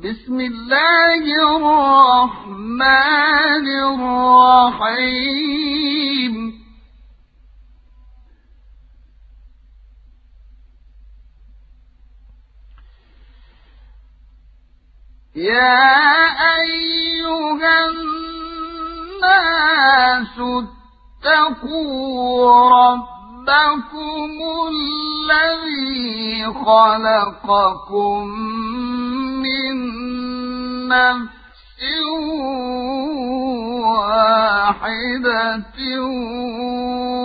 بسم الله الرحمن الرحيم. يا أيها الناس اتقوا ربكم الذي خلقكم نفس واحدة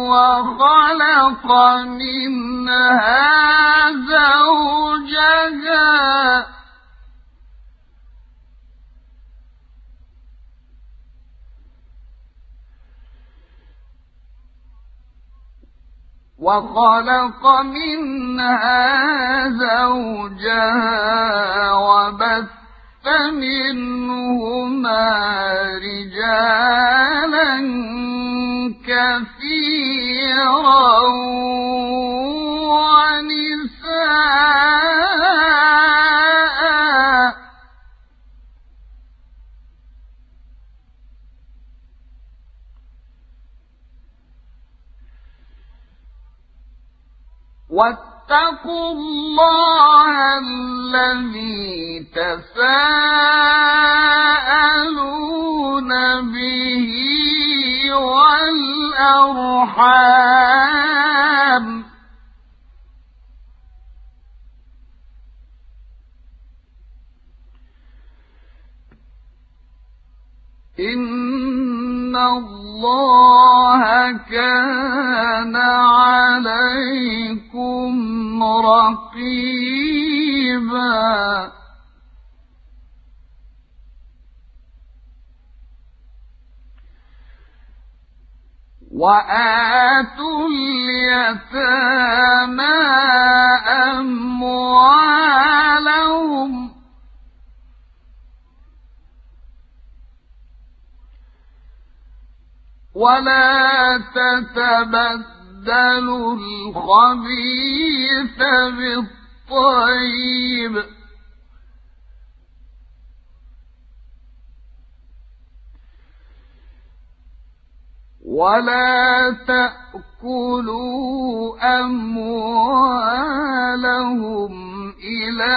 وخلق منها زوجها. وخلق منها زوجها وبث منهما رجالا كثيرا ونساء. واتقوا الله الذي تساءلون وآتوا اليتامى أموالهم. ولا تتبدلوا الخبيث بالطيب. ولا تأكلوا أموالهم إلى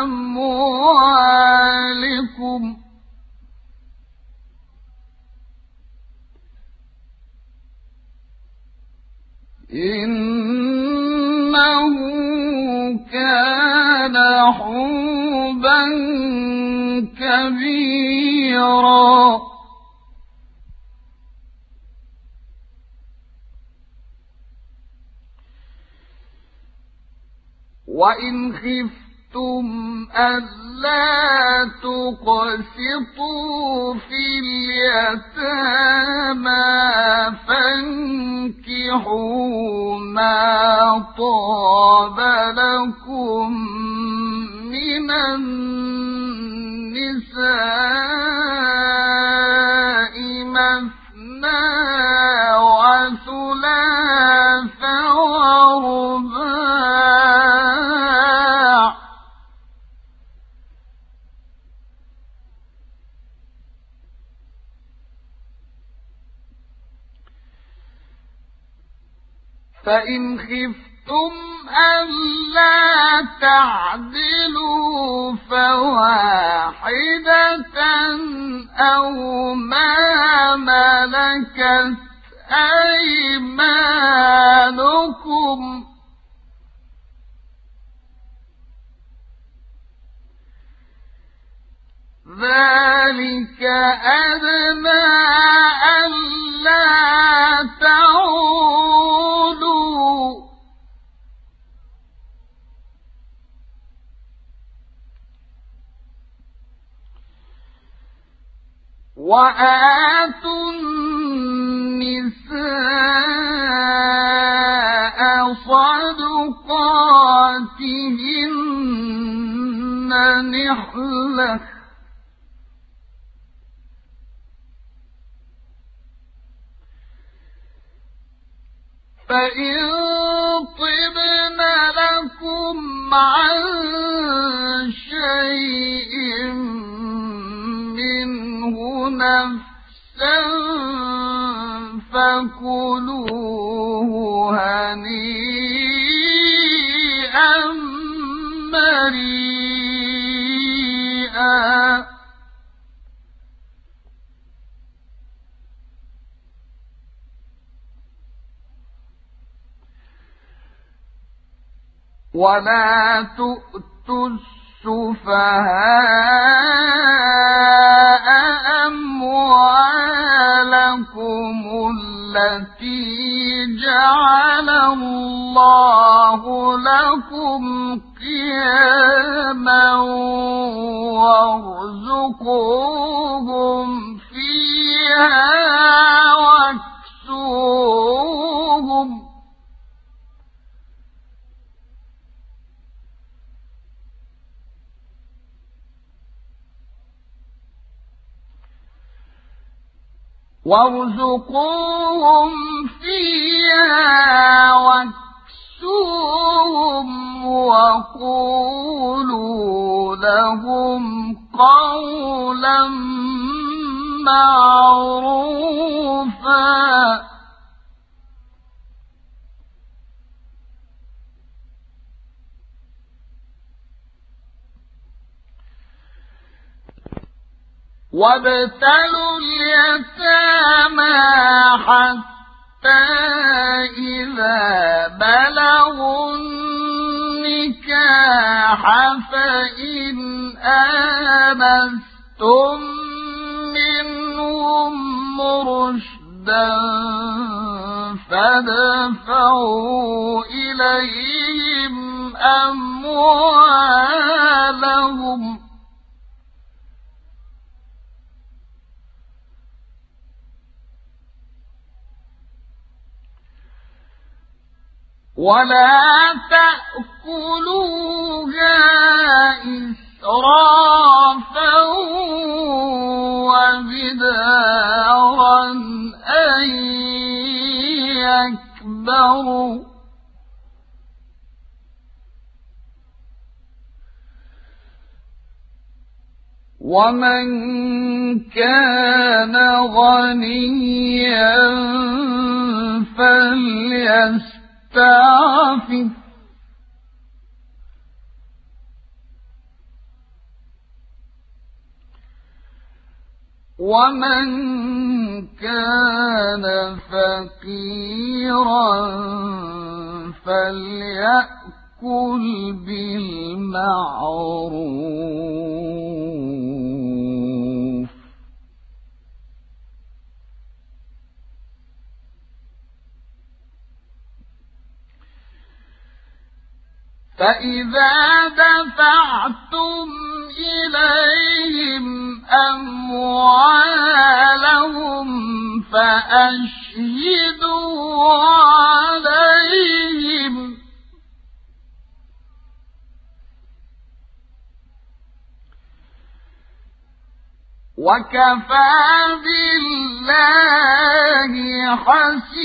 أموالكم إنه كان حوبا كبيرا وإن خفتم ألا تقسطوا في اليتامى فانكحوا ما طاب لكم من النساء ألا تعدلوا فواحدة أو ما ملكت أيمانكم ذلك أدنى ألا تعودوا وآتوا النساء صدقاتهن نحلة. فإن فكلوه هنيئا مريئا. ولا تؤتوا السفهاء أموالكم التي جعل الله لكم قياما وارزقوهم فيها وارزقوهم فيها واكسوهم وقولوا لهم قولا معروفا وابتلوا اليتامى حتى إذا بلغوا النكاح فإن آنستم منهم رشدا فادفعوا إليهم أموالهم ولا تأكلوها إسرافا وبدارا أن يكبروا ومن كان غنيا فليس يستعفف ومن كان فقيرا فليأكل بالمعروف. فإذا دفعتم إليهم أموالهم فأشهدوا عليهم. وكفى بالله حسيبا.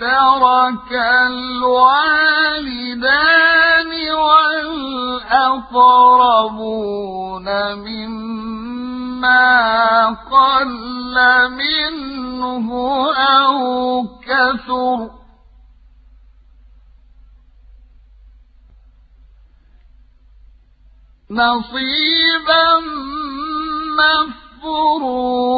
ترك الوالدان والأقربون مما قل منه أو كثر نصيبا مفروضا.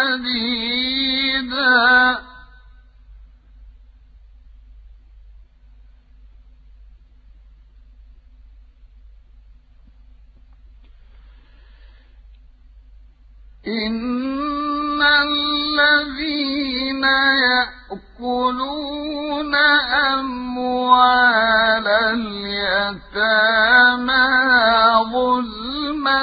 سديدا إن الذين يأكلون أموال اليتامى ظلما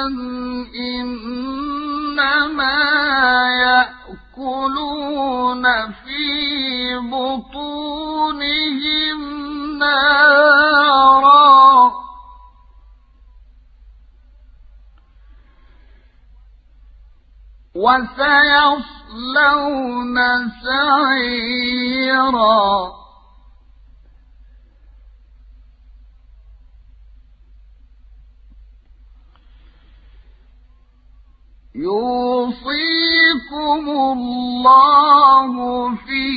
وسيصلون سعيرا. يوصيكم الله في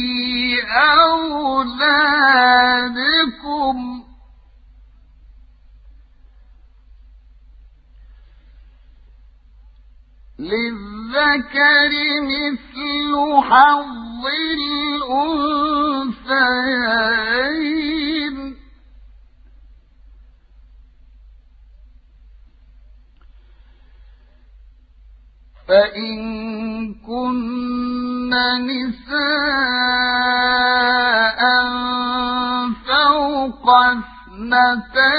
أولادكم. للذكر مثل حظ الأنثيين. فإن كن نساء فوق اثنتين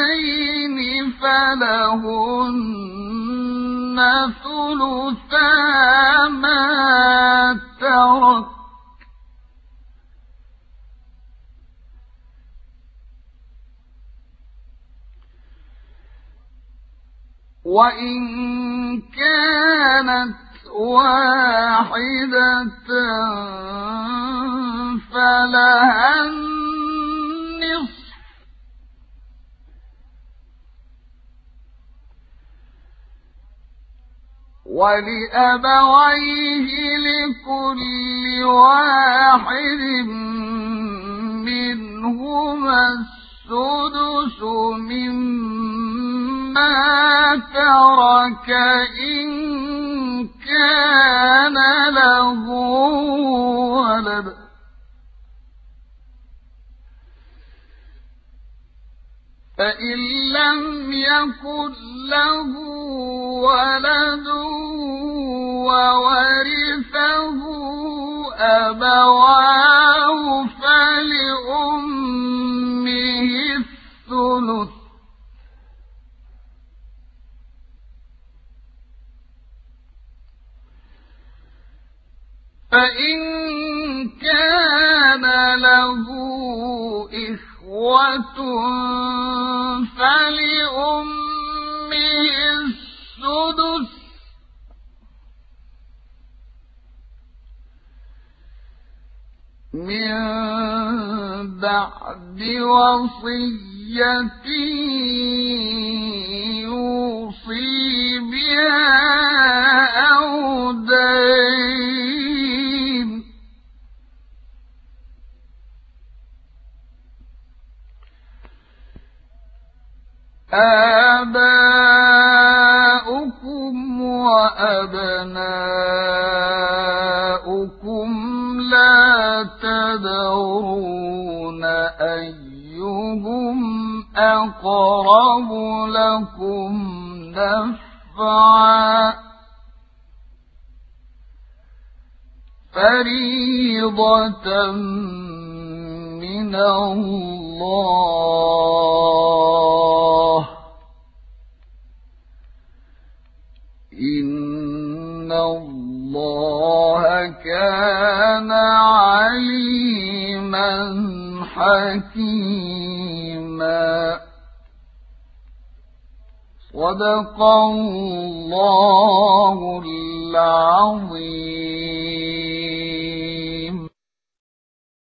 فلهن ثلثا ما وإن كانت واحدة فلها النصف. ولأبويه لكل واحد منهما السدس مما ترك إن كان له ولد. فإن لم يكن له ولد وورثه أبواه فلأمه الثلث. فإن كان له إخوة فلأمه من بعد وصية يوصي بها أو دين. آباؤكم وأبناؤكم لا تدرون أيهم أقرب لكم نفعا فريضة من الله حكيما. صدق الله العظيم.